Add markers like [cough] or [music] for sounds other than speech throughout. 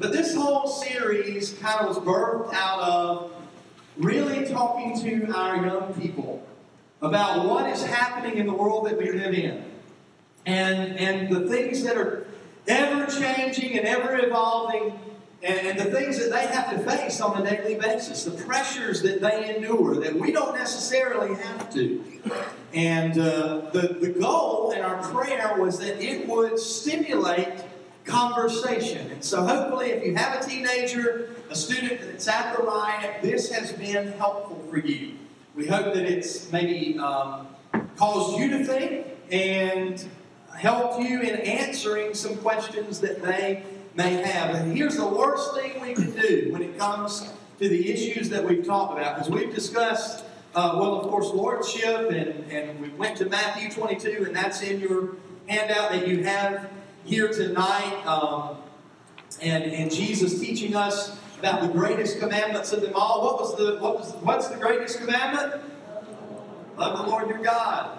but this whole series kind of was birthed out of really talking to our young people about what is happening in the world that we live in. And, and the things that are ever changing and ever evolving, and, and the things that they have to face on a daily basis, the pressures that they endure that we don't necessarily have to. And uh, the, the goal in our prayer was that it would stimulate conversation. And so, hopefully, if you have a teenager, a student that's at the riot, this has been helpful for you. We hope that it's maybe um, caused you to think and helped you in answering some questions that they may have. And here's the worst thing we can do when it comes to the issues that we've talked about, because we've discussed, uh, well, of course, lordship, and, and we went to Matthew 22, and that's in your handout that you have here tonight. Um, and, and Jesus teaching us about the greatest commandments of them all. What was the what was what's the greatest commandment? Love the Lord your God.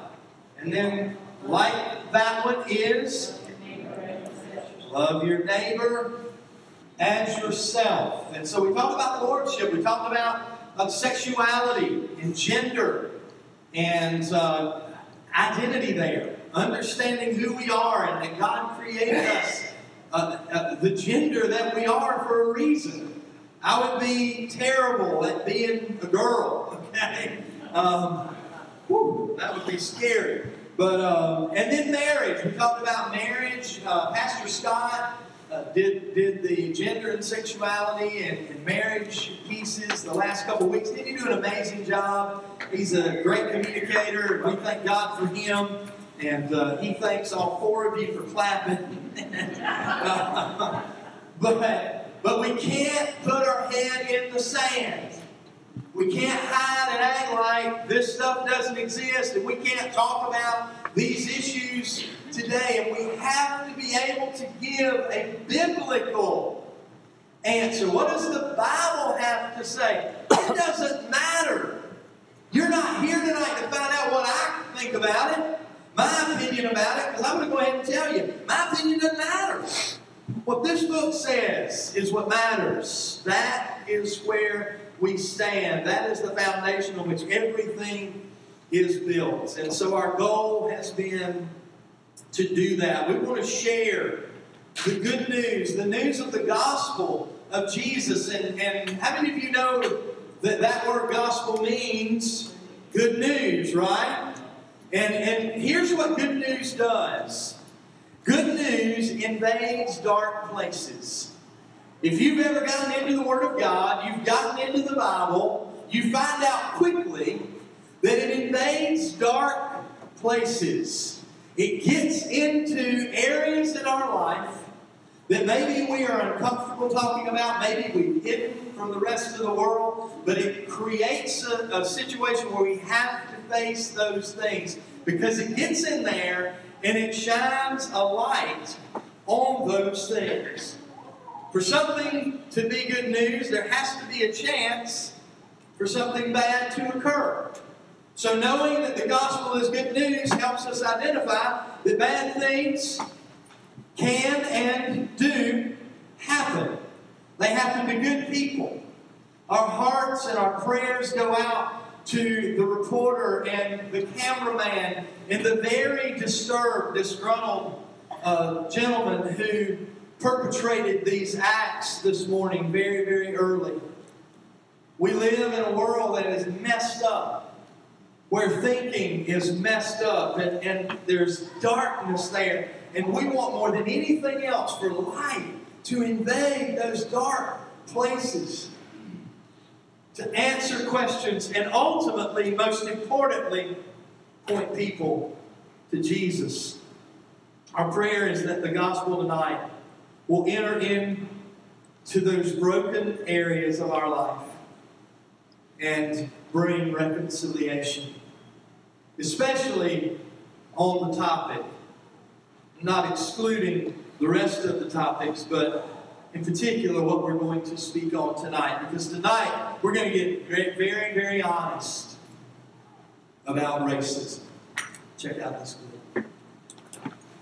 And then like that one is love your neighbor as yourself. And so we talked about lordship. We talked about uh, sexuality and gender and uh, identity there, understanding who we are and that God created us uh, uh the gender that we are for a reason. I would be terrible at being a girl, okay? Um, whew, that would be scary. But um, and then marriage. We talked about marriage. Uh, Pastor Scott uh, did did the gender and sexuality and, and, marriage pieces the last couple weeks. Did he do an amazing job? He's a great communicator. We thank God for him, and uh, he thanks all four of you for clapping. [laughs] But but we can't put our head in the sand. We can't hide and act like this stuff doesn't exist and we can't talk about these issues today. And we have to be able to give a biblical answer. What does the Bible have to say? It doesn't matter. You're not here tonight to find out what I think about it, my opinion about it, because I'm going to go ahead and tell you my opinion doesn't matter. What this book says is what matters. That is where we stand. That is the foundation on which everything is built. And so our goal has been to do that. We want to share the good news, the news of the gospel of Jesus. And, and how many of you know that that word gospel means good news, right? And, and here's what good news does good news invades dark places. If you've ever gotten into the Word of God, you've gotten into the Bible, you find out quickly that it invades dark places. It gets into areas in our life that maybe we are uncomfortable talking about, maybe we've hidden from the rest of the world, but it creates a, a situation where we have face those things because it gets in there and it shines a light on those things. For something to be good news, there has to be a chance for something bad to occur. So, knowing that the gospel is good news helps us identify that bad things can and do happen. They happen to good people. Our hearts and our prayers go out to the reporter and the cameraman and the very disturbed, disgruntled uh, gentleman who perpetrated these acts this morning very, very early. We live in a world that is messed up, where thinking is messed up, and, and there's darkness there. And we want more than anything else for light to invade those dark places, to answer questions, and ultimately, most importantly, point people to Jesus. Our prayer is that the gospel tonight will enter into those broken areas of our life and bring reconciliation, especially on the topic, not excluding the rest of the topics, but in particular what we're going to speak on tonight. Because tonight we're going to get very, very, honest about racism. Check out this clip.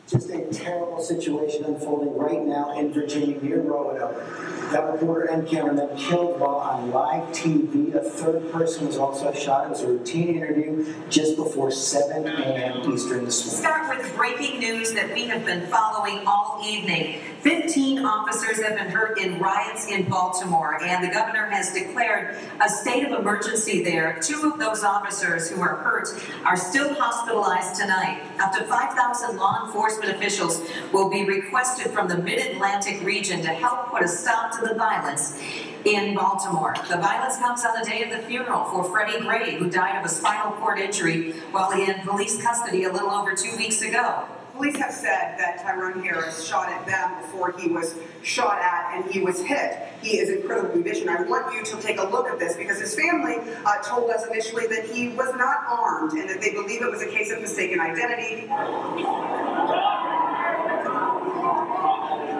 Just a terrible situation unfolding right now in Virginia near Roanoke. Got reporter and cameraman killed while on live TV. A third person was also shot. It was a routine interview just before 7 a.m. Eastern this morning. Start with breaking news that we have been following all evening. 15 officers have been hurt in riots in Baltimore, and the governor has declared a state of emergency there. Two of those officers who are hurt are still hospitalized tonight. Up to 5,000 law enforcement officials will be requested from the mid Atlantic region to help put a stop to the violence in Baltimore. The violence comes on the day of the funeral for Freddie Gray, who died of a spinal cord injury while in police custody a little over two weeks ago. Police have said that Tyrone Harris shot at them before he was shot at and he was hit. He is incredibly vision. I want you to take a look at this because his family uh, told us initially that he was not armed and that they believe it was a case of mistaken identity.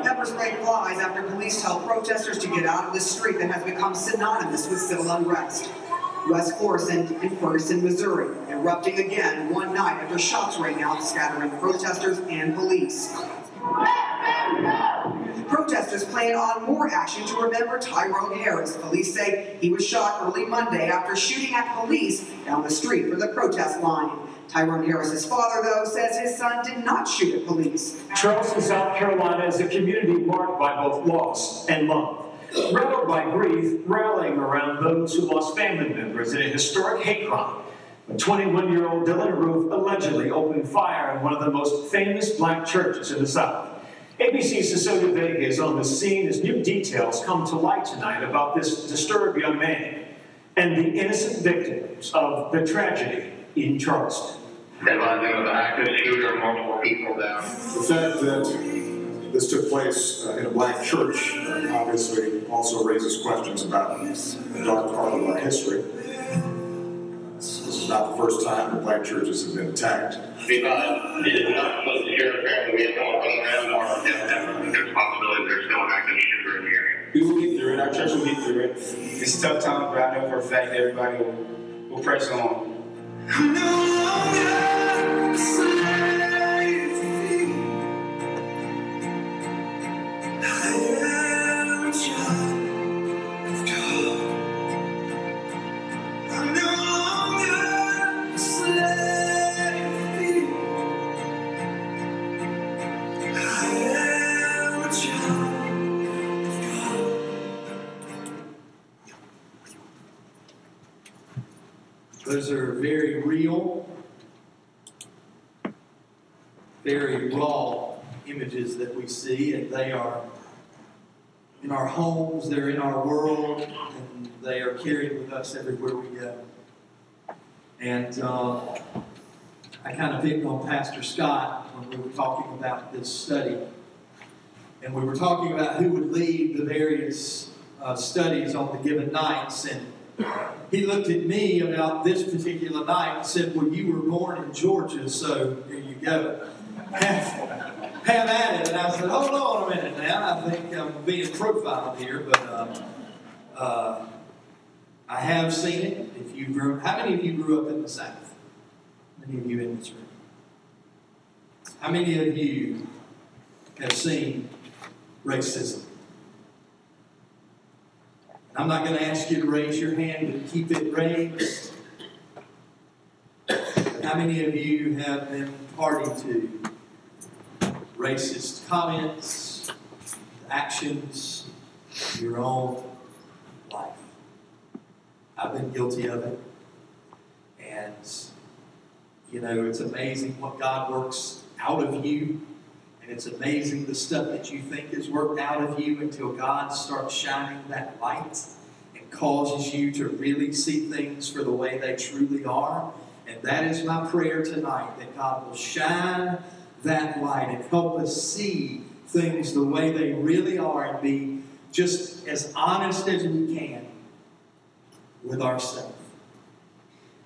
Pepper spray flies after police tell protesters to get out of the street that has become synonymous with civil unrest. West Florissant in Ferguson, Missouri, erupting again one night after shots rang out, scattering protesters and police. Protesters plan on more action to remember Tyrone Harris. Police say he was shot early Monday after shooting at police down the street for the protest line. Tyrone Harris's father, though, says his son did not shoot at police. Charleston, South Carolina is a community marked by both loss and love. Rattled by grief, rallying around those who lost family members in a historic hate crime. 21 year old Dylann Roof allegedly opened fire in one of the most famous black churches in the South. ABC's Cecilia Vega is on the scene as new details come to light tonight about this disturbed young man and the innocent victims of the tragedy in Charleston. Advising of an active shooter, multiple people down. The fact that this took place uh, in a black church uh, obviously also raises questions about a dark part of our history. This is not the first time that black churches have been attacked. Because uh, it is not supposed to share apparently we have someone coming around there's a possibility there's still an active shooter in the area. We will get through it. Our church will get through it. It's a tough time, but I know for a fact everybody will, will press on. They are in our homes, they're in our world, and they are carried with us everywhere we go. And uh, I kind of picked on Pastor Scott when we were talking about this study. And we were talking about who would lead the various uh, studies on the given nights. And he looked at me about this particular night and said, Well, you were born in Georgia, so here you go. [laughs] Have, at it. And I said, Hold on a minute now. I think I'm being profiled here, but uh, uh, I have seen it. If you grew, how many of you grew up in the South? Many of you in this room? How many of you have seen racism? I'm not going to ask you to raise your hand, but keep it raised. How many of you have been party to racist comments, actions, your own life? I've been guilty of it. And, you know, it's amazing what God works out of you. And it's amazing the stuff that you think is worked out of you until God starts shining that light and causes you to really see things for the way they truly are. And that is my prayer tonight that God will shine that light and help us see things the way they really are and be just as honest as we can with ourselves.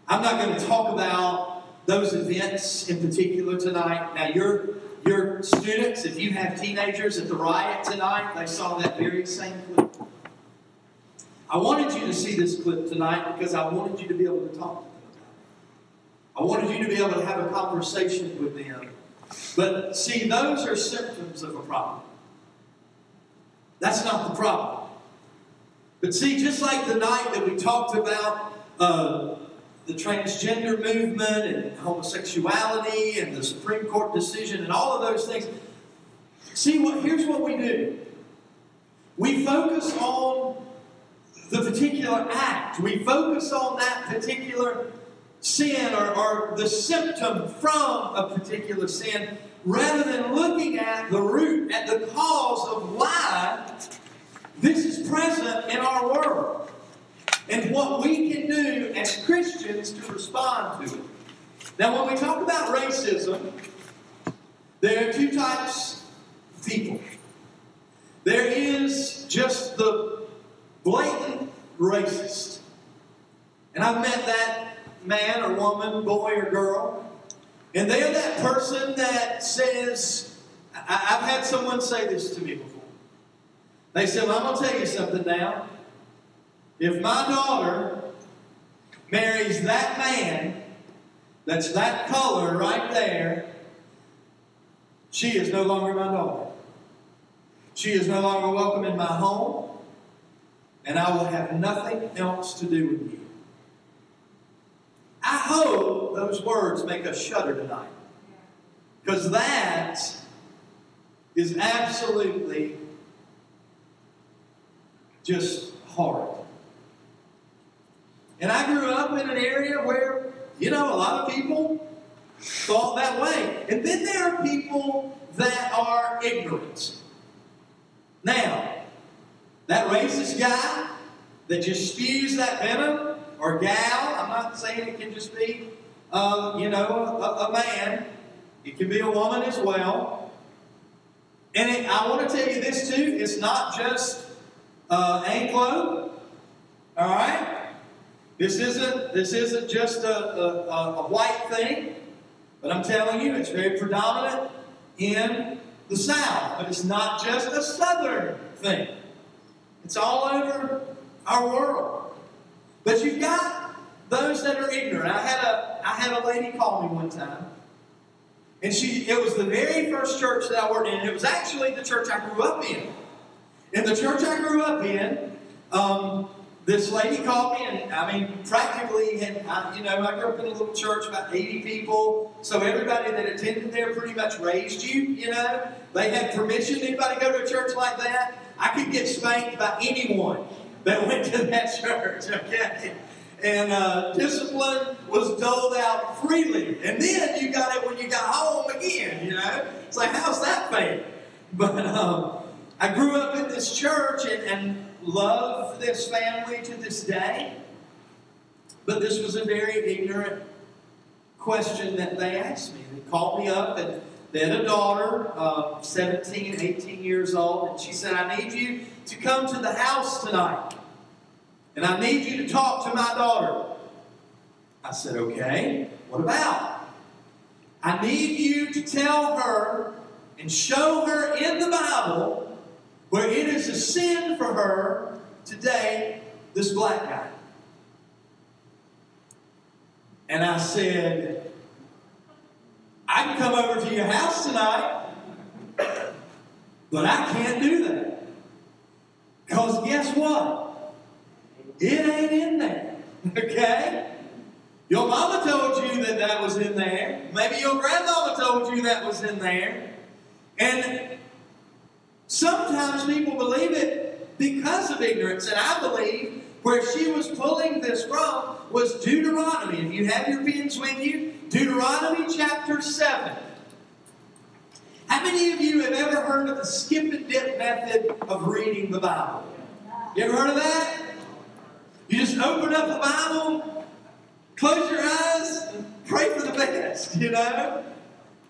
I'm not going to talk about those events in particular tonight. Now, your, your students, if you have teenagers at the riot tonight, they saw that very same clip. I wanted you to see this clip tonight because I wanted you to be able to talk to them about it. I wanted you to be able to have a conversation with them But see, those are symptoms of a problem. That's not the problem. But see, just like the night that we talked about uh, the transgender movement and homosexuality and the Supreme Court decision and all of those things, see what here's what we do. We focus on the particular act. We focus on that particular sin or, or the symptom from a particular sin rather than looking at the root, at the cause of why this is present in our world and what we can do as Christians to respond to it. Now, when we talk about racism, there are two types of people. There is just the blatant racist. And I've met that man or woman, boy or girl, and they're that person that says, I- I've had someone say this to me before. They said, well, I'm going to tell you something now. If my daughter marries that man that's that color right there, she is no longer my daughter. She is no longer welcome in my home, and I will have nothing else to do with you. I hope those words make us shudder tonight. Because that is absolutely just horrid. And I grew up in an area where, you know, a lot of people thought that way. And then there are people that are ignorant. Now, that racist guy that just spews that venom, or gal, I'm not saying it can just be, uh, you know, a, a man. It can be a woman as well. And it, I want to tell you this too, it's not just uh, Anglo, all right? This isn't, this isn't just a, a, a- a white thing, but I'm telling you, it's very predominant in the South. But it's not just a Southern thing, it's all over our world. But you've got those that are ignorant. I had a, I had a lady call me one time. And she, it was the very first church that I worked in. It was actually the church I grew up in. In the church I grew up in, um, this lady called me, and I mean, practically, had, you know, I grew up in a little church, about 80 people, so everybody that attended there pretty much raised you, you know. They had permission. Anybody go to a church like that? I could get spanked by anyone that went to that church, okay? And uh, discipline was doled out freely. And then you got it when you got home again, you know? It's like, how's that fair? But um, I grew up in this church and, and love this family to this day. But this was a very ignorant question that they asked me. They called me up and they had a daughter, uh, 17, 18 years old, and she said, I need you to come to the house tonight. And I need you to talk to my daughter. I said, okay, what about? I need you to tell her and show her in the Bible where it is a sin for her today, this black guy. And I said, I can come over to your house tonight, but I can't do that. Because guess what? It ain't in there. Okay? Your mama told you that that was in there. Maybe your grandmama told you that was in there. And sometimes people believe it because of ignorance. And I believe where she was pulling this from was Deuteronomy. If you have your pens with you, Deuteronomy chapter 7. How many of you have ever heard of the skip and dip method of reading the Bible? You ever heard of that? You just open up the Bible, close your eyes, and pray for the best, you know?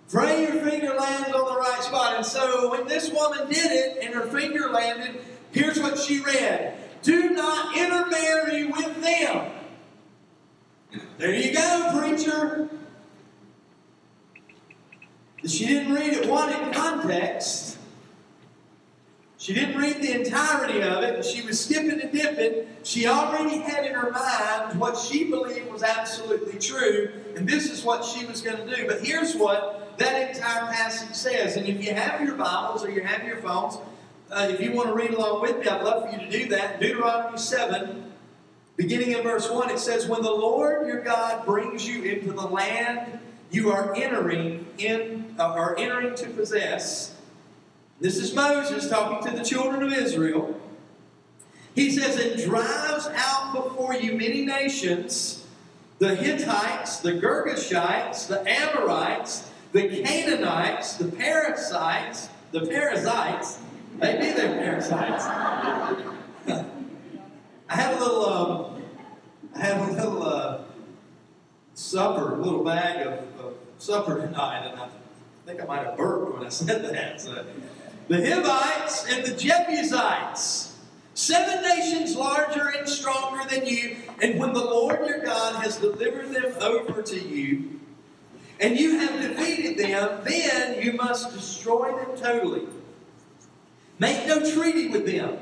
Pray your finger lands on the right spot. And so when this woman did it and her finger landed, here's what she read Do not intermarry with them. There you go, preacher. She didn't read it one in context. She didn't read the entirety of it, she was skipping and dipping. She already had in her mind what she believed was absolutely true, and this is what she was going to do. But here's what that entire passage says. And if you have your Bibles or you have your phones, uh, if you want to read along with me, I'd love for you to do that. Deuteronomy 7, beginning in verse 1, it says, When the Lord your God brings you into the land you are entering in uh, are entering to possess. This is Moses talking to the children of Israel. He says, "It drives out before you many nations the Hittites, the Girgashites, the Amorites, the Canaanites, the Parasites, the Perizzites. They be their parasites. I had a little, um, I had a little uh, supper, a little bag of, of supper tonight, and I think I might have burped when I said that. So, the Hivites and the Jebusites, seven nations larger and stronger than you, and when the Lord your God has delivered them over to you, and you have defeated them, then you must destroy them totally. Make no treaty with them,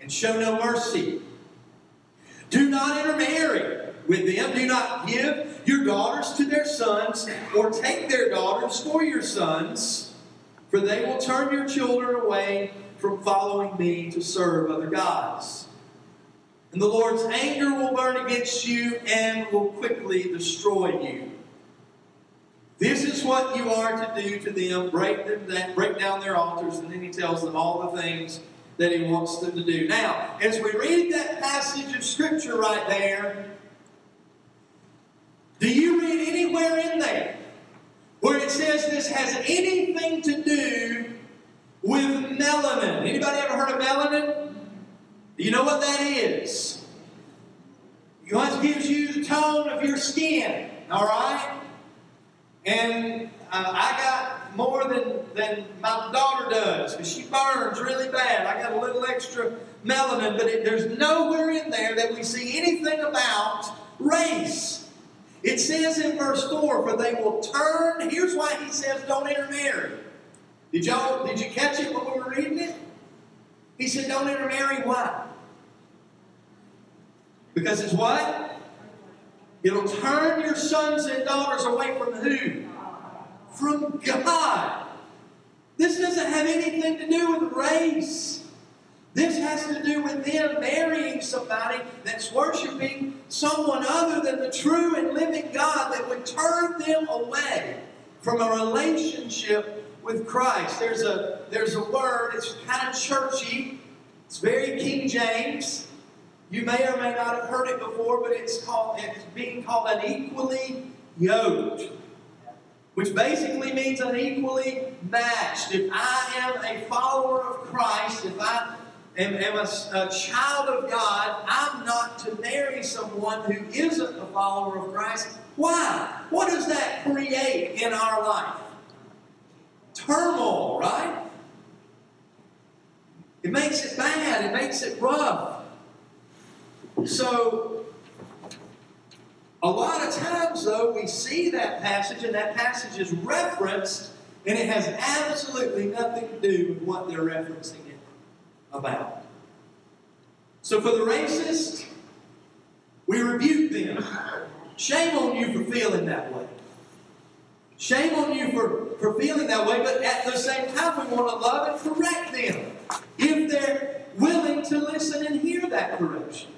and show no mercy. Do not intermarry with them. Do not give your daughters to their sons, or take their daughters for your sons, for they will turn your children away from following me to serve other gods. And the Lord's anger will burn against you and will quickly destroy you. This is what you are to do to them break, them down, break down their altars. And then he tells them all the things that he wants them to do. Now, as we read that passage of Scripture right there, do you read anywhere in there where it says this has anything to do with melanin? Anybody ever heard of melanin? Do you know what that is? It gives you the tone of your skin, all right? And uh, I got more than, than my daughter does because she burns really bad. I got a little extra melanin, but it, there's nowhere in there that we see anything about race. It says in verse 4, for they will turn. Here's why he says don't intermarry. Did y'all did you catch it when we were reading it? He said don't intermarry. Why? Because it's what? It'll turn your sons and daughters away from who? From God. This doesn't have anything to do with race. This has to do with them marrying somebody that's worshiping someone other than the true and living God that would turn them away from a relationship with Christ. There's a, there's a word, it's kind of churchy, it's very King James. You may or may not have heard it before, but it's called it's being called unequally yoked. Which basically means unequally matched. If I am a follower of Christ, if I am, am a, a, child of God, I'm not to marry someone who isn't a follower of Christ. Why? What does that create in our life? Turmoil, right? It makes it bad, it makes it rough. So, a lot of times, though, we see that passage, and that passage is referenced, and it has absolutely nothing to do with what they're referencing about. So, for the racist, we rebuke them. Shame on you for feeling that way. Shame on you for, for feeling that way, but at the same time, we want to love and correct them if they're willing to listen and hear that correction.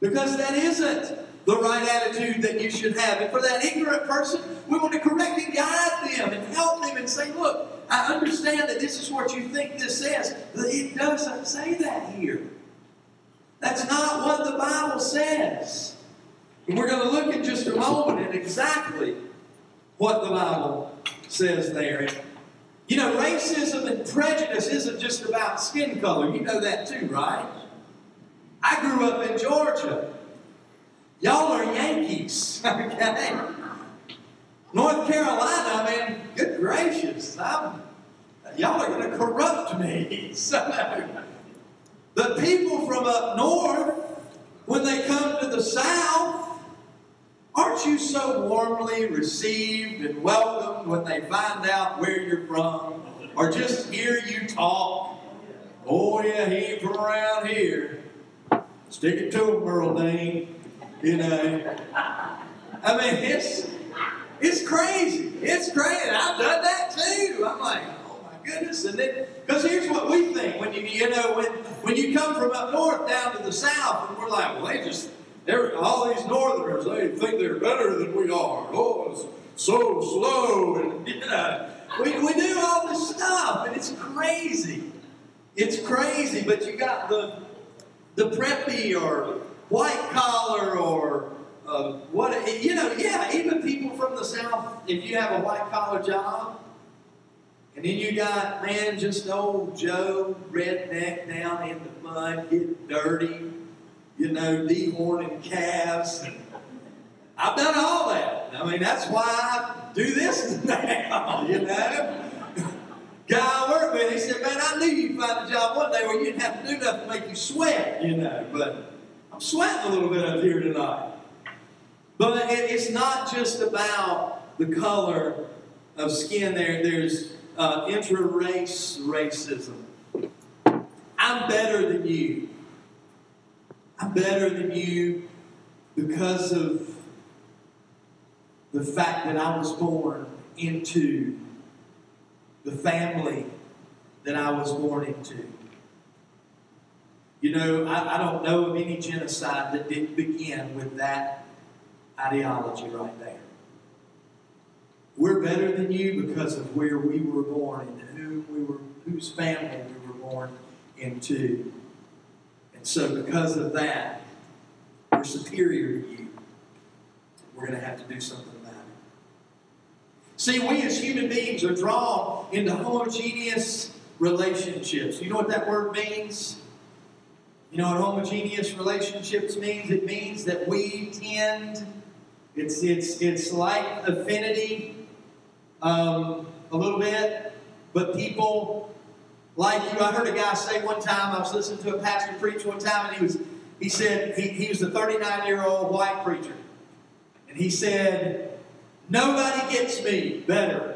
Because that isn't the right attitude that you should have. And for that ignorant person, we want to correct and guide them and help them and say, look, I understand that this is what you think this says. But it doesn't say that here. That's not what the Bible says. And we're going to look in just a moment at exactly what the Bible says there. You know, racism and prejudice isn't just about skin color. You know that too, right? I grew up in Georgia. Y'all are Yankees, [laughs] okay? North Carolina, I mean, good gracious, I'm, y'all are going to corrupt me. [laughs] So, the people from up north, when they come to the south, aren't you so warmly received and welcomed when they find out where you're from or just hear you talk? Oh, yeah, he from around here. Stick it to him, Merle Dean. You know. I mean, it's it's crazy. It's and I've done that too. I'm like, oh my goodness. And then, because here's what we think when you, you know, when, when you come from up north down to the south, and we're like, well, they just, they're, all these northerners, they think they're better than we are. Oh, it's so slow. And, you know, we, we do all this stuff, and it's crazy. It's crazy, but you got the, the preppy or white collar or uh, what you know yeah even people from the south if you have a white collar job and then you got man just old joe redneck down in the mud getting dirty you know dehorning calves i've done all that i mean that's why i do this [laughs] now you know guy I work with, he said, Man, I knew you'd find a job one day where you didn't have to do nothing to make you sweat, you know. But sweating a little bit up here tonight. But it, it's not just about the color of skin there, there's uh, intra race racism. I'm better than you. I'm better than you because of the fact that I was born into the family that I was born into. You know, I, I don't know of any genocide that didn't begin with that ideology right there. We're better than you because of where we were born and whom we were, whose family we were born into. And so, because of that, we're superior to you. We're going to have to do something about it. See, we as human beings are drawn into homogeneous relationships. You know what that word means? You know what homogeneous relationships means? It means that we tend, it's, it's, it's like affinity um, a little bit, but people like you. I heard a guy say one time, I was listening to a pastor preach one time, and he was he said he, he was a 39 year old white preacher. And he said, Nobody gets me better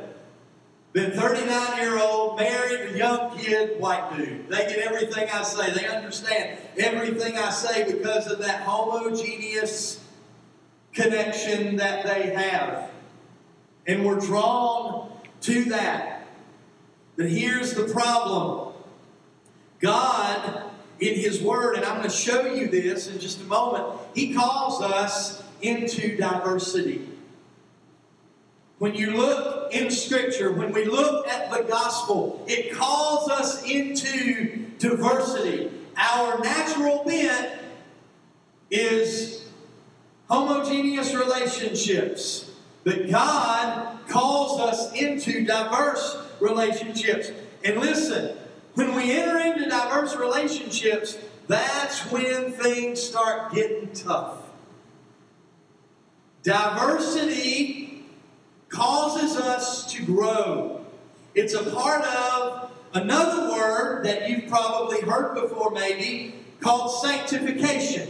than 39 year old, married, a young kid, white dude. They get everything I say. They understand everything I say because of that homogeneous connection that they have. And we're drawn to that. But here's the problem God, in His Word, and I'm going to show you this in just a moment, He calls us into diversity. When you look in Scripture, when we look at the gospel, it calls us into diversity. Our natural bent is homogeneous relationships, but God calls us into diverse relationships. And listen, when we enter into diverse relationships, that's when things start getting tough. Diversity causes us to grow. It's a part of another word that you've probably heard before, maybe, called sanctification.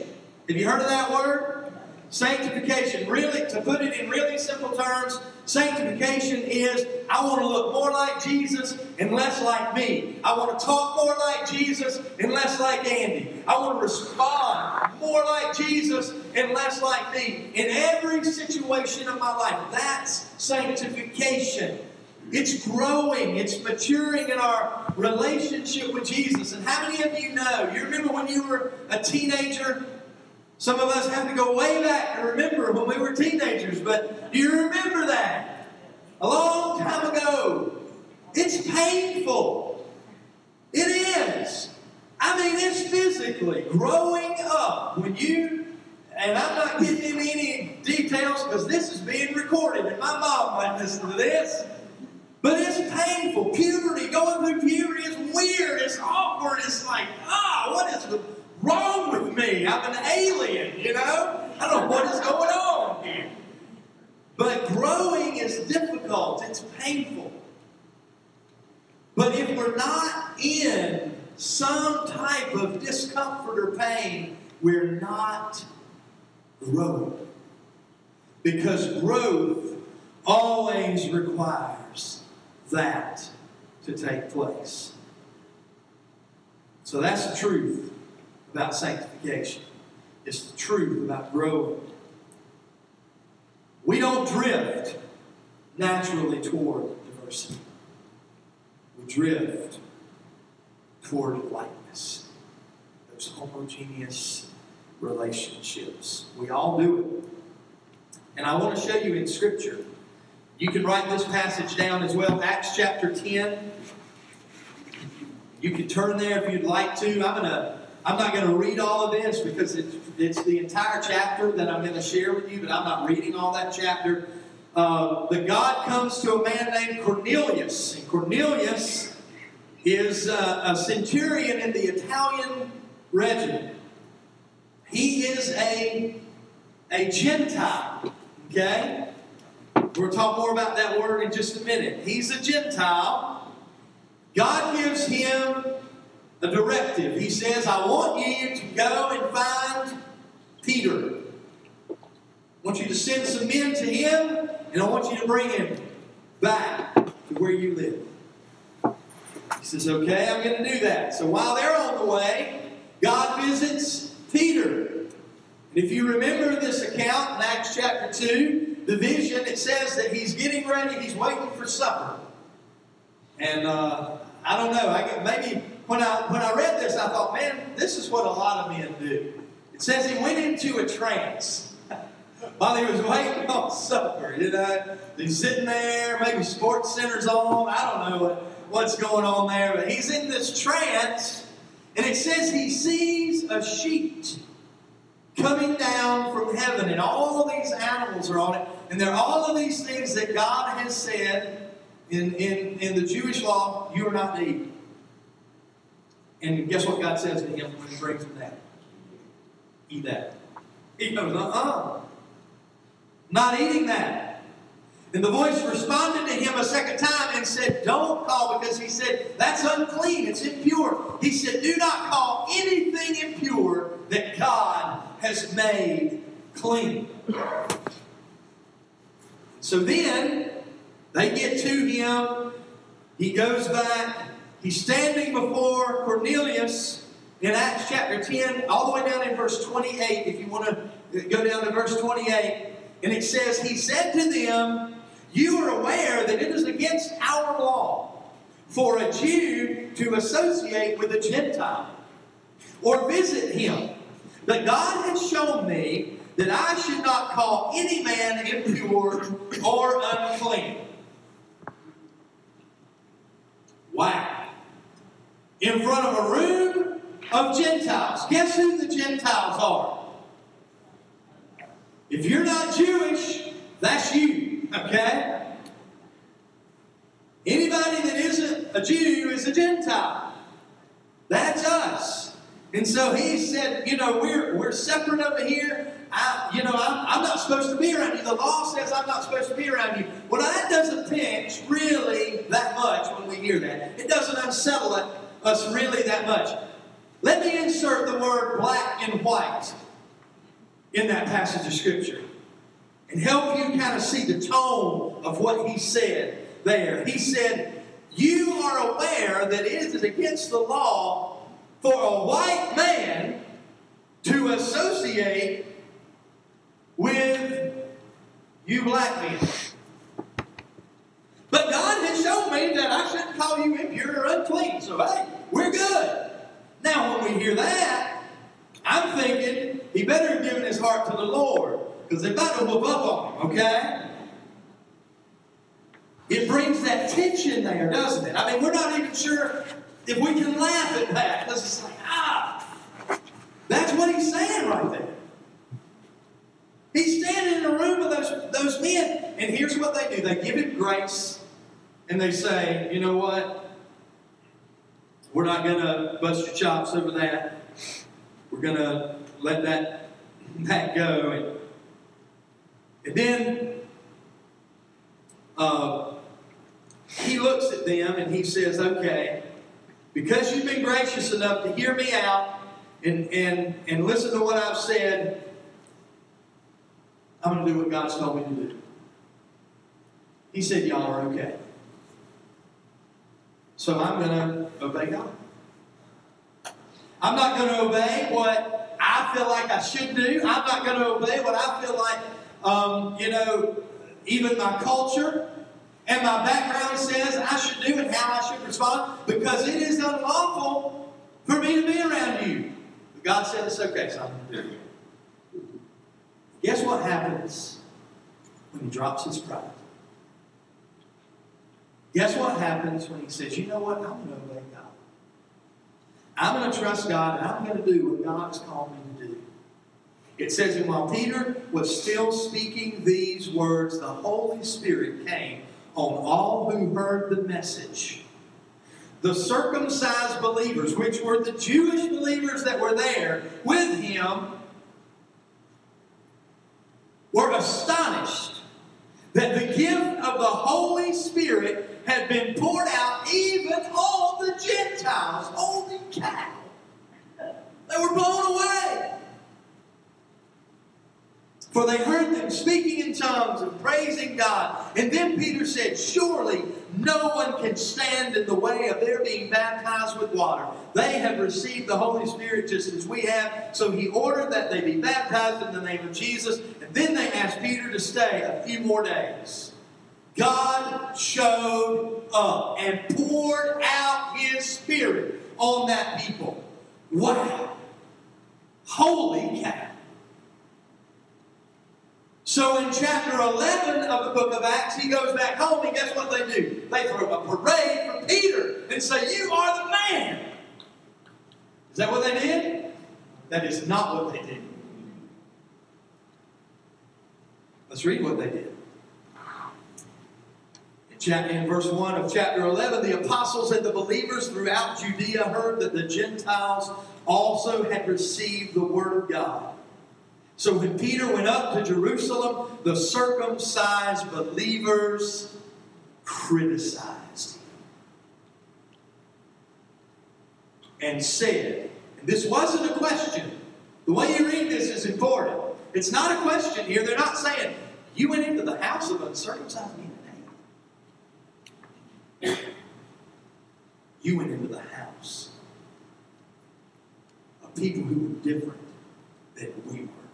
Have you heard of that word? Sanctification. Really, to put it in really simple terms, sanctification is I want to look more like Jesus and less like me. I want to talk more like Jesus and less like Andy. I want to respond more like Jesus and less like me in every situation of my life. That's sanctification. It's growing, it's maturing in our relationship with Jesus. And how many of you know? You remember when you were a teenager? Some of us have to go way back and remember when we were teenagers, but do you remember that? A long time ago. It's painful. It is. I mean, it's physically growing up when you, and I'm not into any details because this is being recorded and my mom might listen to this. But it's painful. Puberty, going through puberty is weird. It's awkward. It's like, ah, what is the, I'm an alien, you know? I don't know what is going on here. But growing is difficult, it's painful. But if we're not in some type of discomfort or pain, we're not growing. Because growth always requires that to take place. So that's the truth about sanctification. It's the truth about growing. We don't drift. naturally toward diversity. We drift toward likeness, those homogeneous relationships. We all do it. And I want to show you in Scripture. You can write this passage down as well, Acts chapter 10. You can turn there if you'd like to. I'm gonna I'm not going to read all of this because it's, it's the entire chapter that I'm going to share with you, but I'm not reading all that chapter. Uh, the God comes to a man named Cornelius. And Cornelius is uh, a centurion in the Italian regiment. He is a, a Gentile. Okay? We'll talk more about that word in just a minute. He's a Gentile. God gives him a directive. He says, I want you to go and find Peter. I want you to send some men to him, and I want you to bring him back to where you live. He says, Okay, I'm going to do that. So while they're on the way, God visits Peter. And if you remember this account in Acts chapter 2, the vision, it says that he's getting ready, he's waiting for supper. And uh, I don't know, I get, maybe when I when I read this, I thought, man, this is what a lot of men do. It says he went into a trance [laughs] while he was waiting [laughs] on supper. You know, he's sitting there, maybe SportsCenter's on. I don't know what, what's going on there, but he's in this trance, and it says he sees a sheet coming down from heaven, and all these animals are on it, and there are all of these things that God has said in, in, in the Jewish law you are not to eat. And guess what God says to him when he brings him that? Eat that. He goes, uh uh Not eating that. And the voice responded to him a second time and said, Don't call, because he said, That's unclean, it's impure. He said, Do not call anything impure that God has made clean. So then they get to him. He goes back. He's standing before Cornelius in Acts chapter 10, all the way down in verse 28, if you want to go down to verse 28. And it says, He said to them, You are aware that it is against our law for a Jew to associate with a Gentile or visit him. But God has shown me that I should not call any man impure or unclean. Wow. In front of a room of Gentiles. Guess who the Gentiles are? If you're not Jewish, that's you, okay? Anybody that isn't a Jew is a Gentile. That's us. And so he said, you know, we're, we're separate over here. I, you know, I'm, I'm not supposed to be around you. The law says I'm not supposed to be around you. Well, that doesn't pinch really that much when we hear that. It doesn't unsettle it, us really that much. Let me insert the word black and white in that passage of Scripture and help you kind of see the tone of what he said there. He said, You are aware that it is against the law for a white man to associate with you black men. But God has shown me that I shouldn't call you impure or unclean. So, hey, we're good. Now, when we hear that, I'm thinking he better have given his heart to the Lord because they're about to whoop up on him, okay? It brings that tension there, doesn't it? I mean, we're not even sure if we can laugh at that because it's like, ah, that's what he's saying right there. He's standing in a room with those, those men, and here's what they do they give him grace, and they say, you know what? We're not going to bust your chops over that. We're going to let that, [laughs] that go. And, and then uh, he looks at them and he says, okay, because you've been gracious enough to hear me out and, and, and listen to what I've said, I'm going to do what God's told me to do. He said, Y'all are okay. So I'm going to obey God. I'm not going to obey what I feel like I should do. I'm not going to obey what I feel like, um, you know, even my culture and my background says I should do and how I should respond because it is unlawful for me to be around you. But God said it's okay, son. Guess what happens when he drops his pride? Guess what happens when he says, you know what, I'm going to obey God. I'm going to trust God and I'm going to do what God has called me to do. It says, and while Peter was still speaking these words, the Holy Spirit came on all who heard the message. The circumcised believers, which were the Jewish believers that were there with him, were astonished that the gift of the Holy Spirit had been poured out even on the Gentiles. Holy cow! They were blown away. For they heard them speaking in tongues and praising God. And then Peter said, Surely no one can stand in the way of their being baptized with water. They have received the Holy Spirit just as we have. So he ordered that they be baptized in the name of Jesus. And then they asked Peter to stay a few more days. God showed up and poured out his Spirit on that people. Wow. Holy cow. So in chapter 11 of the book of Acts, he goes back home, and guess what they do? They throw a parade for Peter and say, You are the man. Is that what they did? That is not what they did. Let's read what they did. In verse 1 of chapter 11, the apostles and the believers throughout Judea heard that the Gentiles also had received the word of God. So when Peter went up to Jerusalem, the circumcised believers criticized him and said, and this wasn't a question. The way you read this is important. It's not a question here. They're not saying, You went into the house of uncircumcised men. You went into the house of people who were different than we were.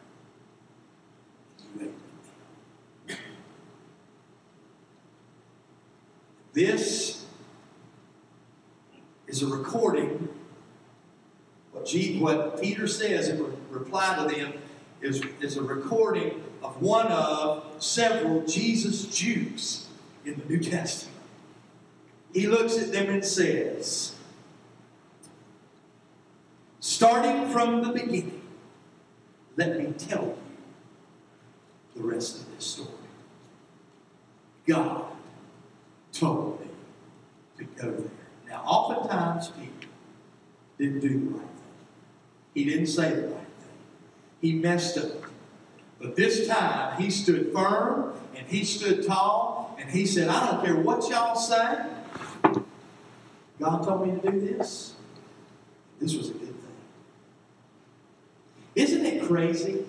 This is a recording. What, G, what Peter says in reply to them is, is a recording of one of several Jesus Jews in the New Testament. He looks at them and says, starting from the beginning, let me tell you the rest of this story. God told me to go there. Now, oftentimes Peter didn't do the right thing. He didn't say the right thing. He messed up. But this time, he stood firm and he stood tall and he said, I don't care what y'all say. God told me to do this. This was a good thing. Isn't it crazy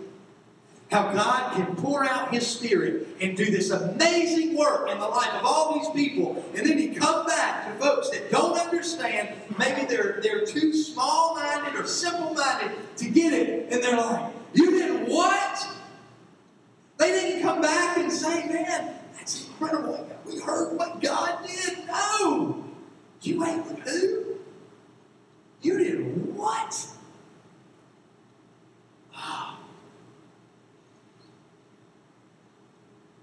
how God can pour out His Spirit and do this amazing work in the life of all these people, and then He come back to folks that don't understand. Maybe they're they're too small-minded or simple-minded to get it, and they're like, "You did what?" They didn't come back and say, "Man, that's incredible. We heard what God did." No, you ain't with who? You did what? [gasps]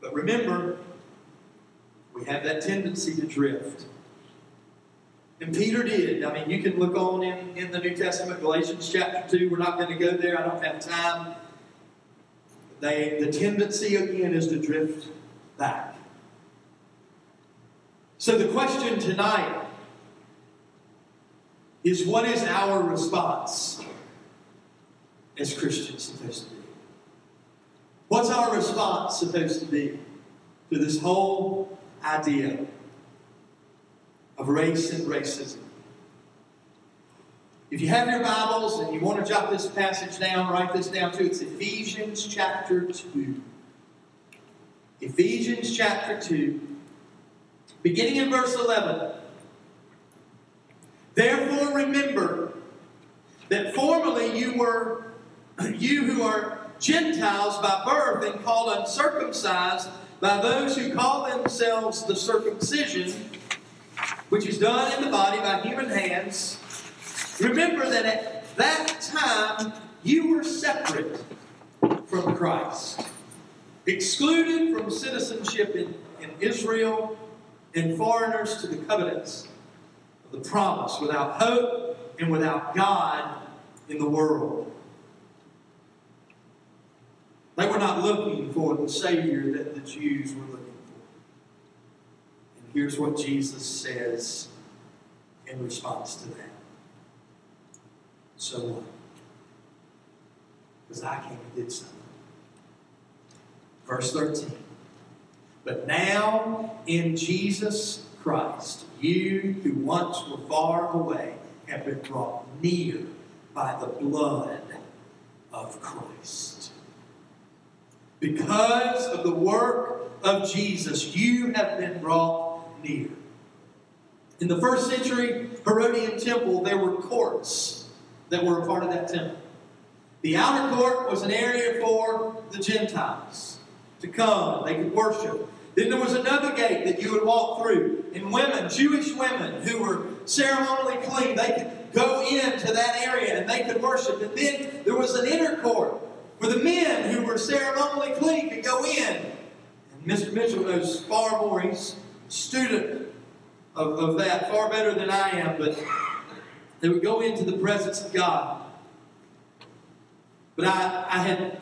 But remember, we have that tendency to drift. And Peter did. I mean, you can look on in, in the New Testament, Galatians chapter 2. We're not going to go there, I don't have time. They, the tendency again is to drift back. So the question tonight is what is our response as Christians supposed to be? What's our response supposed to be to this whole idea of race and racism? If you have your Bibles and you want to jot this passage down, write this down too. It's Ephesians chapter 2. Ephesians chapter 2, beginning in verse 11. Therefore, remember that formerly you were, [clears throat] you who are Gentiles by birth and called uncircumcised by those who call themselves the circumcision, which is done in the body by human hands, remember that at that time you were separate from Christ, excluded from citizenship in, in Israel, and foreigners to the covenants the promise, without hope and without God in the world. They were not looking for the Savior that the Jews were looking for. And here's what Jesus says in response to that. So what? Because I came and did something. Verse 13. But now in Jesus Christ, you who once were far away have been brought near by the blood of Christ. Because of the work of Jesus, you have been brought near. In the first century Herodian temple, there were courts that were a part of that temple. The outer court was an area for the Gentiles to come, they could worship. Then there was another gate that you would walk through, and women, Jewish women who were ceremonially clean, they could go into that area and they could worship. And then there was an inner court where the men who were ceremonially clean could go in. And Mr. Mitchell knows far more. He's a student of, of that far better than I am, but they would go into the presence of God. But I, I had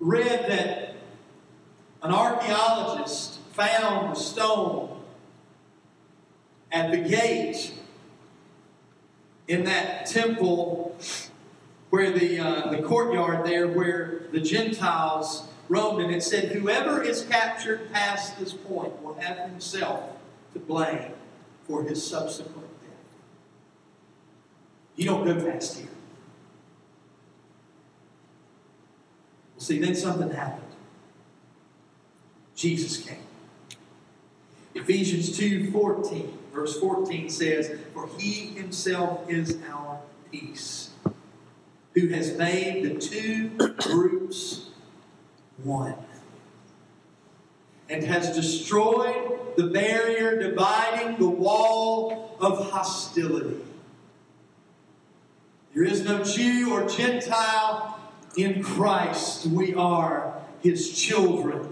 read that an archaeologist found a stone at the gate in that temple where the, uh, the courtyard there where the Gentiles roamed, and it said, Whoever is captured past this point will have himself to blame for his subsequent death. You don't go past here. Well, see, then something happened. Jesus came. Ephesians 2 14, verse 14 says, For he himself is our peace, who has made the two groups one, and has destroyed the barrier dividing the wall of hostility. There is no Jew or Gentile in Christ. We are his children.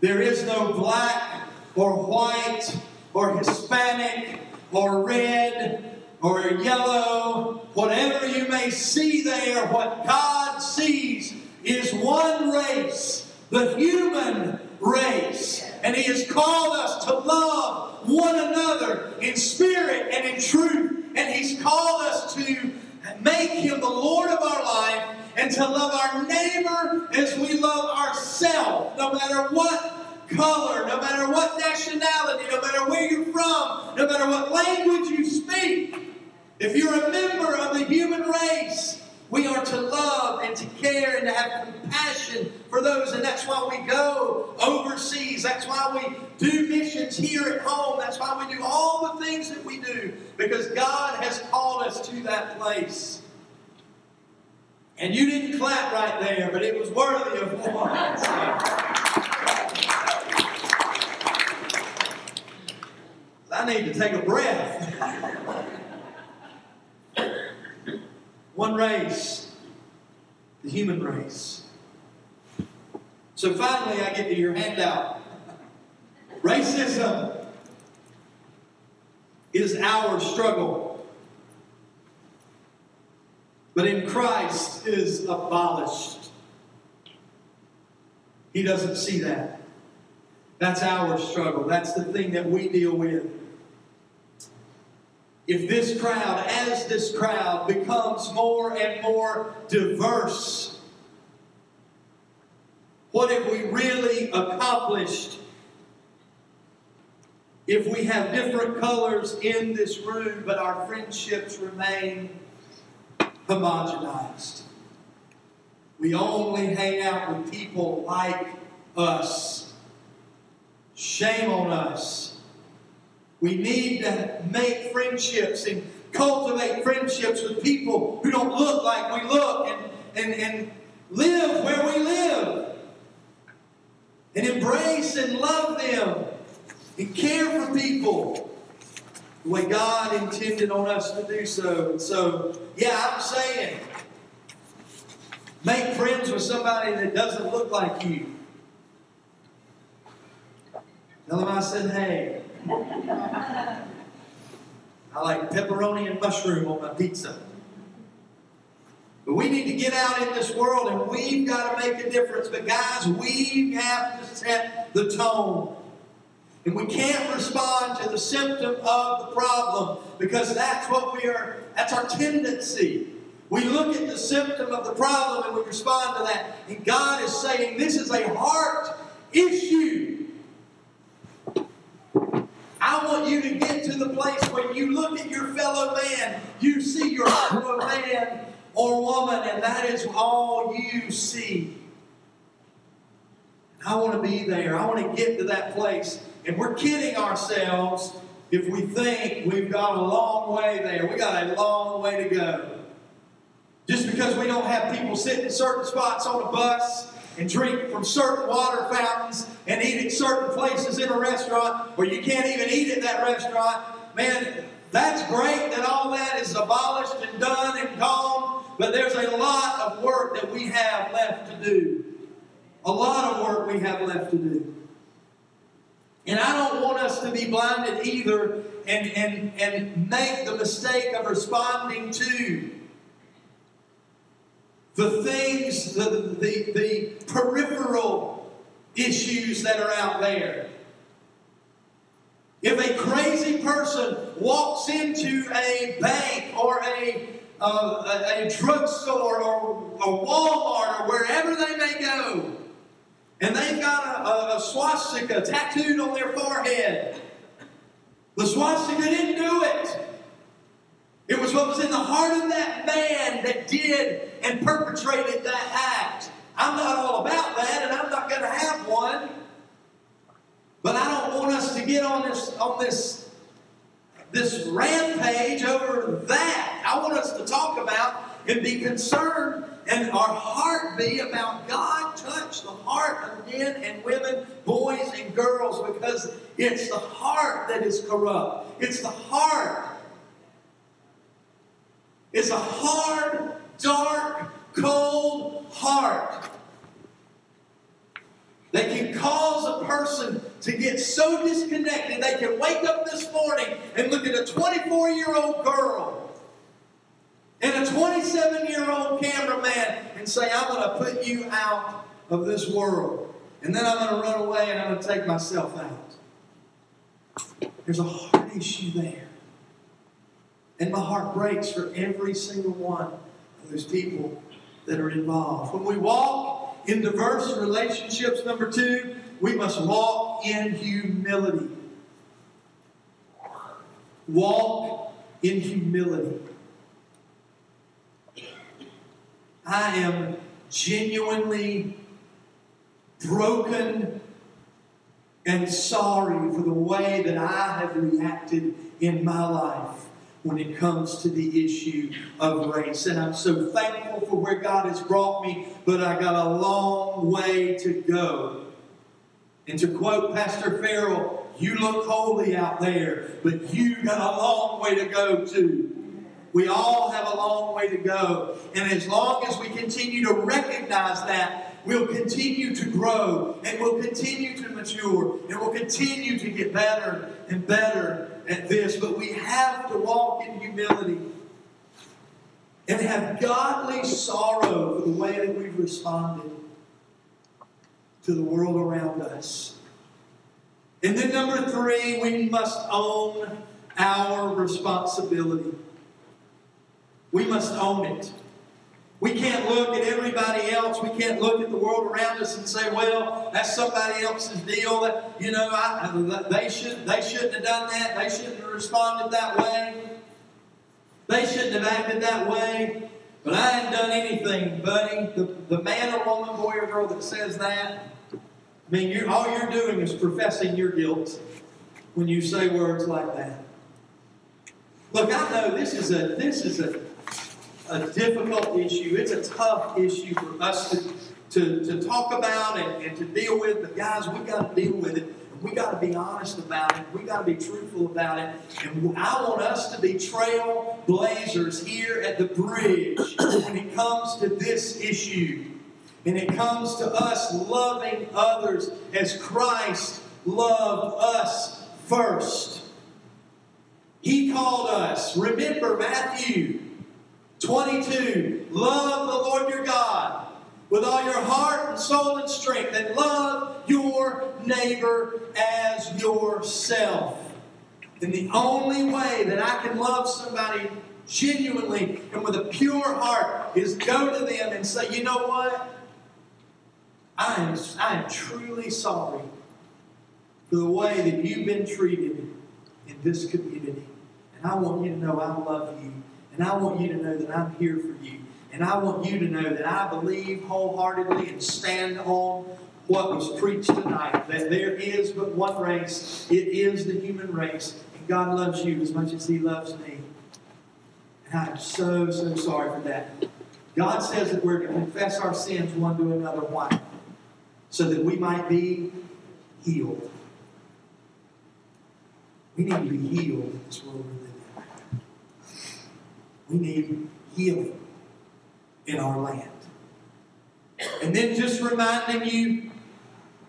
There is no black or white or Hispanic or red or yellow, whatever you may see there, what God sees is one race, the human race. And He has called us to love one another in spirit and in truth. And He's called us to make Him the Lord of our life and to love our neighbor as we love ourselves, no matter what color, no matter what nationality, no matter where you're from, no matter what language you speak. If you're a member of the human race, we are to love and to care and to have compassion for those, and that's why we go overseas. That's why we do missions here at home. That's why we do all the things that we do, because God has called us to that place. And you didn't clap right there, but it was worthy of one. I need to take a breath. One race, the human race. So finally, I get to your handout. Racism is our struggle, but in Christ is abolished. He doesn't see that. That's our struggle. That's the thing that we deal with. If this crowd, as this crowd, becomes more and more diverse, what have we really accomplished if we have different colors in this room, but our friendships remain homogenized? We only hang out with people like us. Shame on us. We need to make friendships and cultivate friendships with people who don't look like we look and, and, and live where we live. And embrace and love them and care for people the way God intended on us to do so. And so, yeah, I'm saying, make friends with somebody that doesn't look like you. Tell them I said, hey. I like pepperoni and mushroom on my pizza. But we need to get out in this world and we've got to make a difference. But guys, we have to set the tone. And we can't respond to the symptom of the problem because that's what we are, that's our tendency. We look at the symptom of the problem and we respond to that. And God is saying this is a heart issue. I want you to get to the place where you look at your fellow man, you see your fellow man or woman, and that is all you see. I want to be there. I want to get to that place. And we're kidding ourselves if we think we've got a long way there. We got a long way to go. Just because we don't have people sit in certain spots on a bus and drink from certain water fountains and eat at certain places in a restaurant where you can't even eat at that restaurant, man, that's great that all that is abolished and done and gone, but there's a lot of work that we have left to do. A lot of work we have left to do. And I don't want us to be blinded either and, and, and make the mistake of responding to the things, the, the, the peripheral issues that are out there. If a crazy person walks into a bank or a, uh, a, a drugstore or a Walmart or wherever they may go, and they've got a, a, a swastika tattooed on their forehead, the swastika didn't do it. It was what was in the heart of that man that did and perpetrated that act. I'm not all about that, and I'm not going to have one. But I don't want us to get on this on this this rampage over that. I want us to talk about and be concerned and our heart be about God touch the heart of men and women, boys and girls, because it's the heart that is corrupt. It's the heart. It's a hard, dark, cold heart that can cause a person to get so disconnected they can wake up this morning and look at a 24 year old girl and a 27 year old cameraman and say, I'm going to put you out of this world. And then I'm going to run away and I'm going to take myself out. There's a heart issue there. And my heart breaks for every single one of those people that are involved. When we walk in diverse relationships, number two, we must walk in humility. Walk in humility. I am genuinely broken and sorry for the way that I have reacted in my life when it comes to the issue of race. And I'm so thankful for where God has brought me, but I got a long way to go. And to quote Pastor Farrell, you look holy out there, but you got a long way to go too. We all have a long way to go. And as long as we continue to recognize that, we'll continue to grow and we'll continue to mature and we'll continue to get better and better at this. But we have to walk in humility and have godly sorrow for the way that we've responded to the world around us. And then, number three, we must own our responsibility. We must own it. We can't look at everybody else. We can't look at the world around us and say, "Well, that's somebody else's deal." You know, I, they should they shouldn't have done that. They shouldn't have responded that way. They shouldn't have acted that way. But I hadn't done anything, buddy. The, the man or woman, boy or girl that says that, I mean, you're, all you're doing is professing your guilt when you say words like that. Look, I know this is a this is a a difficult issue. It's a tough issue for us to, to, to talk about and, and to deal with, but guys, we got to deal with it. We got to be honest about it. We got to be truthful about it. And I want us to be trailblazers here at the bridge when it comes to this issue. And it comes to us loving others as Christ loved us first. He called us. Remember Matthew 22. Love the Lord your God with all your heart and soul and strength, and love your neighbor as yourself. And the only way that I can love somebody genuinely and with a pure heart is go to them and say, you know what? I am, I am truly sorry for the way that you've been treated in this community. And I want you to know I love you. And I want you to know that I'm here for you. And I want you to know that I believe wholeheartedly and stand on what was preached tonight that there is but one race, it is the human race. And God loves you as much as He loves me. And I'm so, so sorry for that. God says that we're to confess our sins one to another. Why? So that we might be healed. We need to be healed in this world. We need healing in our land. And then just reminding you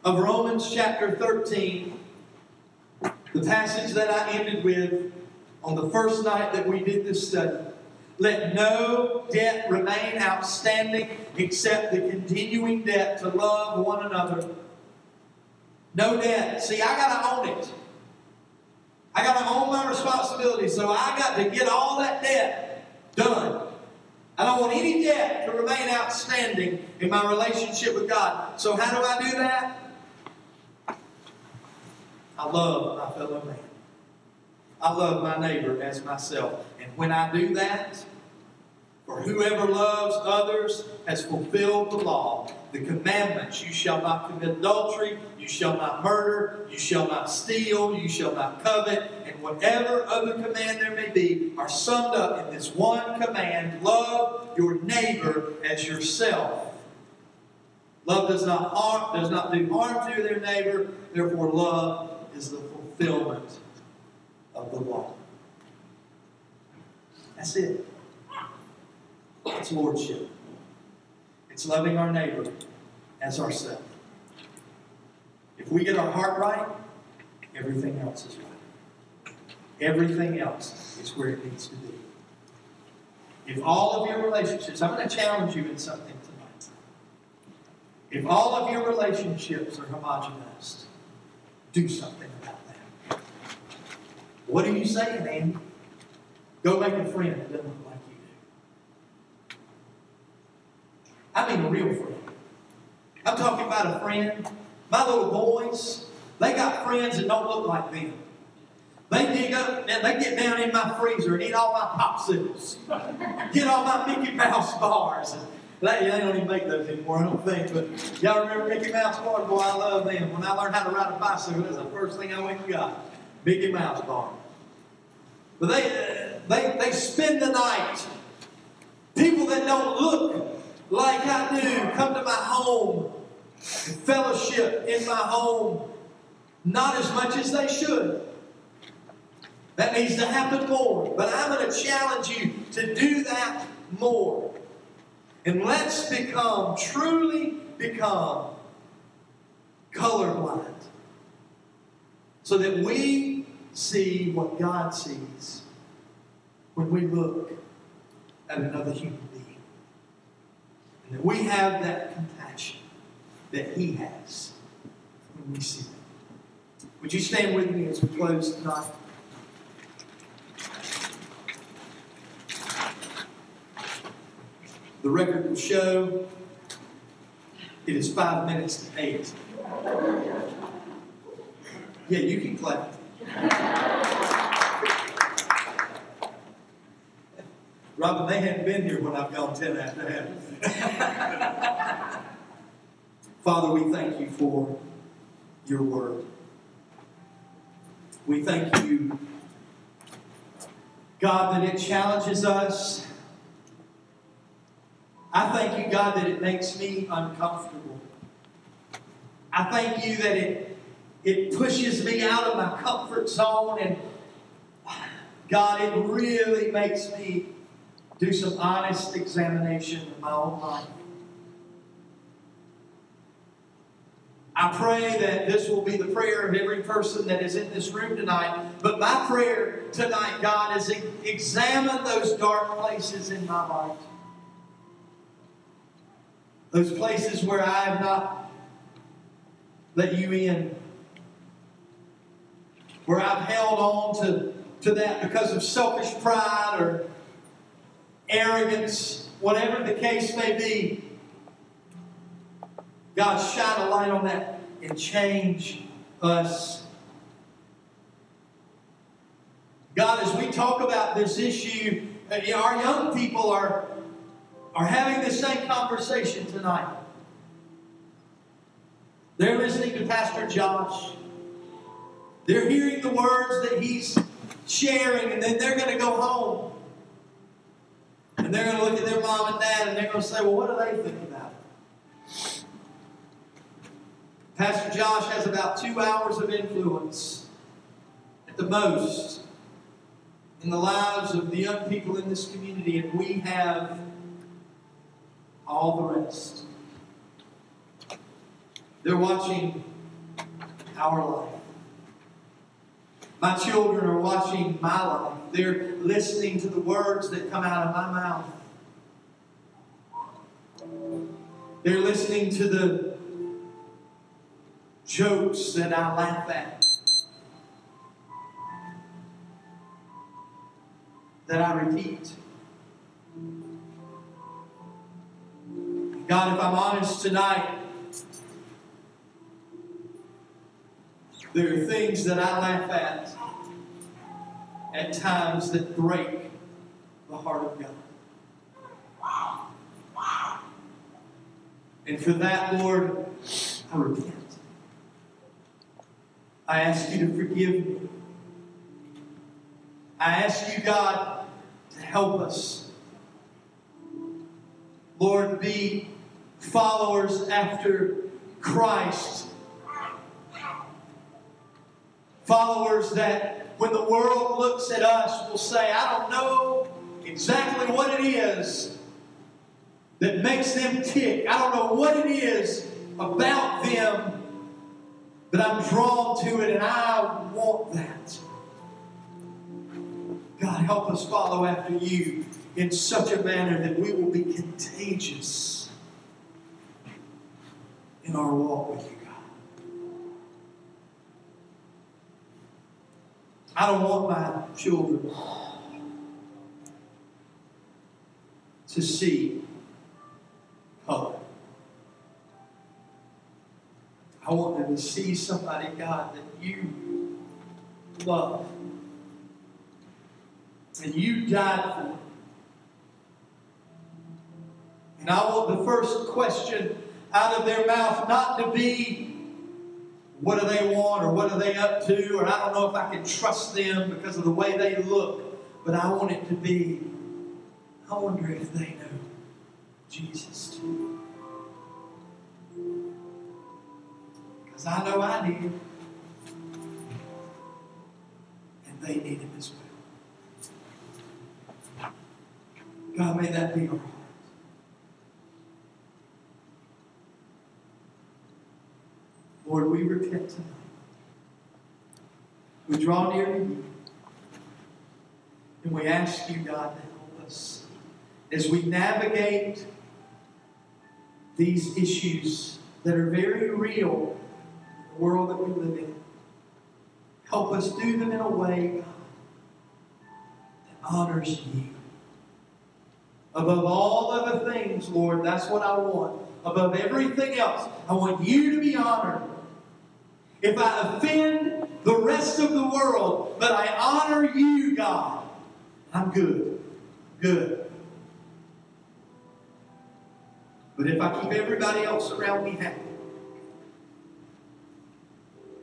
of Romans chapter 13, the passage that I ended with on the first night that we did this study. Let no debt remain outstanding except the continuing debt to love one another. No debt. See, I got to own it. I got to own my responsibility. So I got to get all that debt done. I don't want any debt to remain outstanding in my relationship with God. So how do I do that? I love my fellow man. I love my neighbor as myself. And when I do that, for whoever loves others has fulfilled the law. The commandments you shall not commit adultery, you shall not murder, you shall not steal, you shall not covet, and whatever other command there may be are summed up in this one command love your neighbor as yourself. Love does not harm, does not do harm to their neighbor, therefore, love is the fulfillment of the law. That's it. It's lordship. It's loving our neighbor as ourselves. If we get our heart right, everything else is right. Everything else is where it needs to be. If all of your relationships, I'm going to challenge you in something tonight. If all of your relationships are homogenized, do something about that. What are you saying, Andy? Go make a friend look like you do. I mean a real friend. I'm talking about a friend. My little boys, they got friends that don't look like them. They dig up and they get down in my freezer and eat all my popsicles, get all my Mickey Mouse bars. They, they don't even make those anymore, I don't think. But y'all remember Mickey Mouse bars? Boy, I love them. When I learned how to ride a bicycle, that's the first thing I went and got. Mickey Mouse bar. But they, they, they spend the night. People that don't look like I do come to my home and fellowship in my home. Not as much as they should. That needs to happen more. But I'm going to challenge you to do that more. And let's become, truly become colorblind. So that we see what God sees when we look at another human. And we have that compassion that He has when we see them. Would you stand with me as we close tonight? The record will show it is five minutes to eight. Yeah, you can clap. Robin, they hadn't been here when I've gone 10 after half. [laughs] Father, we thank you for your word. We thank you, God, that it challenges us I thank you, God, that it makes me uncomfortable. I thank you that it, it pushes me out of my comfort zone and God, it really makes me do some honest examination of my own life. I pray that this will be the prayer of every person that is in this room tonight. But my prayer tonight, God, is examine those dark places in my life. Those places where I have not let you in. Where I've held on to, to that because of selfish pride or arrogance, whatever the case may be. God, shine a light on that and change us. God, as we talk about this issue, uh, our young people are, are having the same conversation tonight. They're listening to Pastor Josh. They're hearing the words that he's sharing, and then they're going to go home. And they're going to look at their mom and dad, and they're going to say, Well, what do they think about it? Pastor Josh has about two hours of influence at the most in the lives of the young people in this community, and we have all the rest. They're watching our life. My children are watching my life. They're listening to the words that come out of my mouth. They're listening to the jokes that I laugh at, that I repeat. God, if I'm honest tonight, there are things that I laugh at at times that break the heart of God. And for that, Lord, I repent. I ask you to forgive me. I ask you, God, to help us. Lord, be followers after Christ. Followers that when the world looks at us will say, I don't know exactly what it is that makes them tick. I don't know what it is about them that I'm drawn to it and I want that. God, help us follow after you in such a manner that we will be contagious in our walk with you, I don't want my children to see color. I want them to see somebody, God, that you love. And you died for. Them. And I want the first question out of their mouth not to be, what do they want or what are they up to, or I don't know if I can trust them because of the way they look, but I want it to be, I wonder if they know Jesus too. Because I know I need him. And they need him as well. God, may that be our heart. Lord, we repent tonight. We draw near to you. And we ask you, God, to help us as we navigate these issues that are very real in the world that we live in. Help us do them in a way, God, that honors you. Above all other things, Lord, that's what I want. Above everything else, I want you to be honored. If I offend the rest of the world, but I honor you, God, I'm good. Good. But if I keep everybody else around me happy,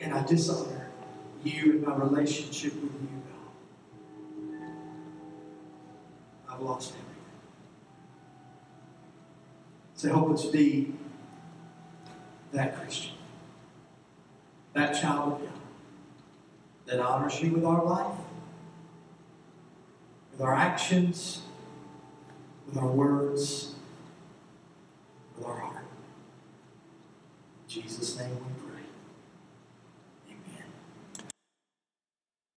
and I dishonor you and my relationship with you, God, I've lost everything. So help us be that Christian, that child of God that honors you with our life, with our actions, with our words, with our heart. In Jesus' name we pray.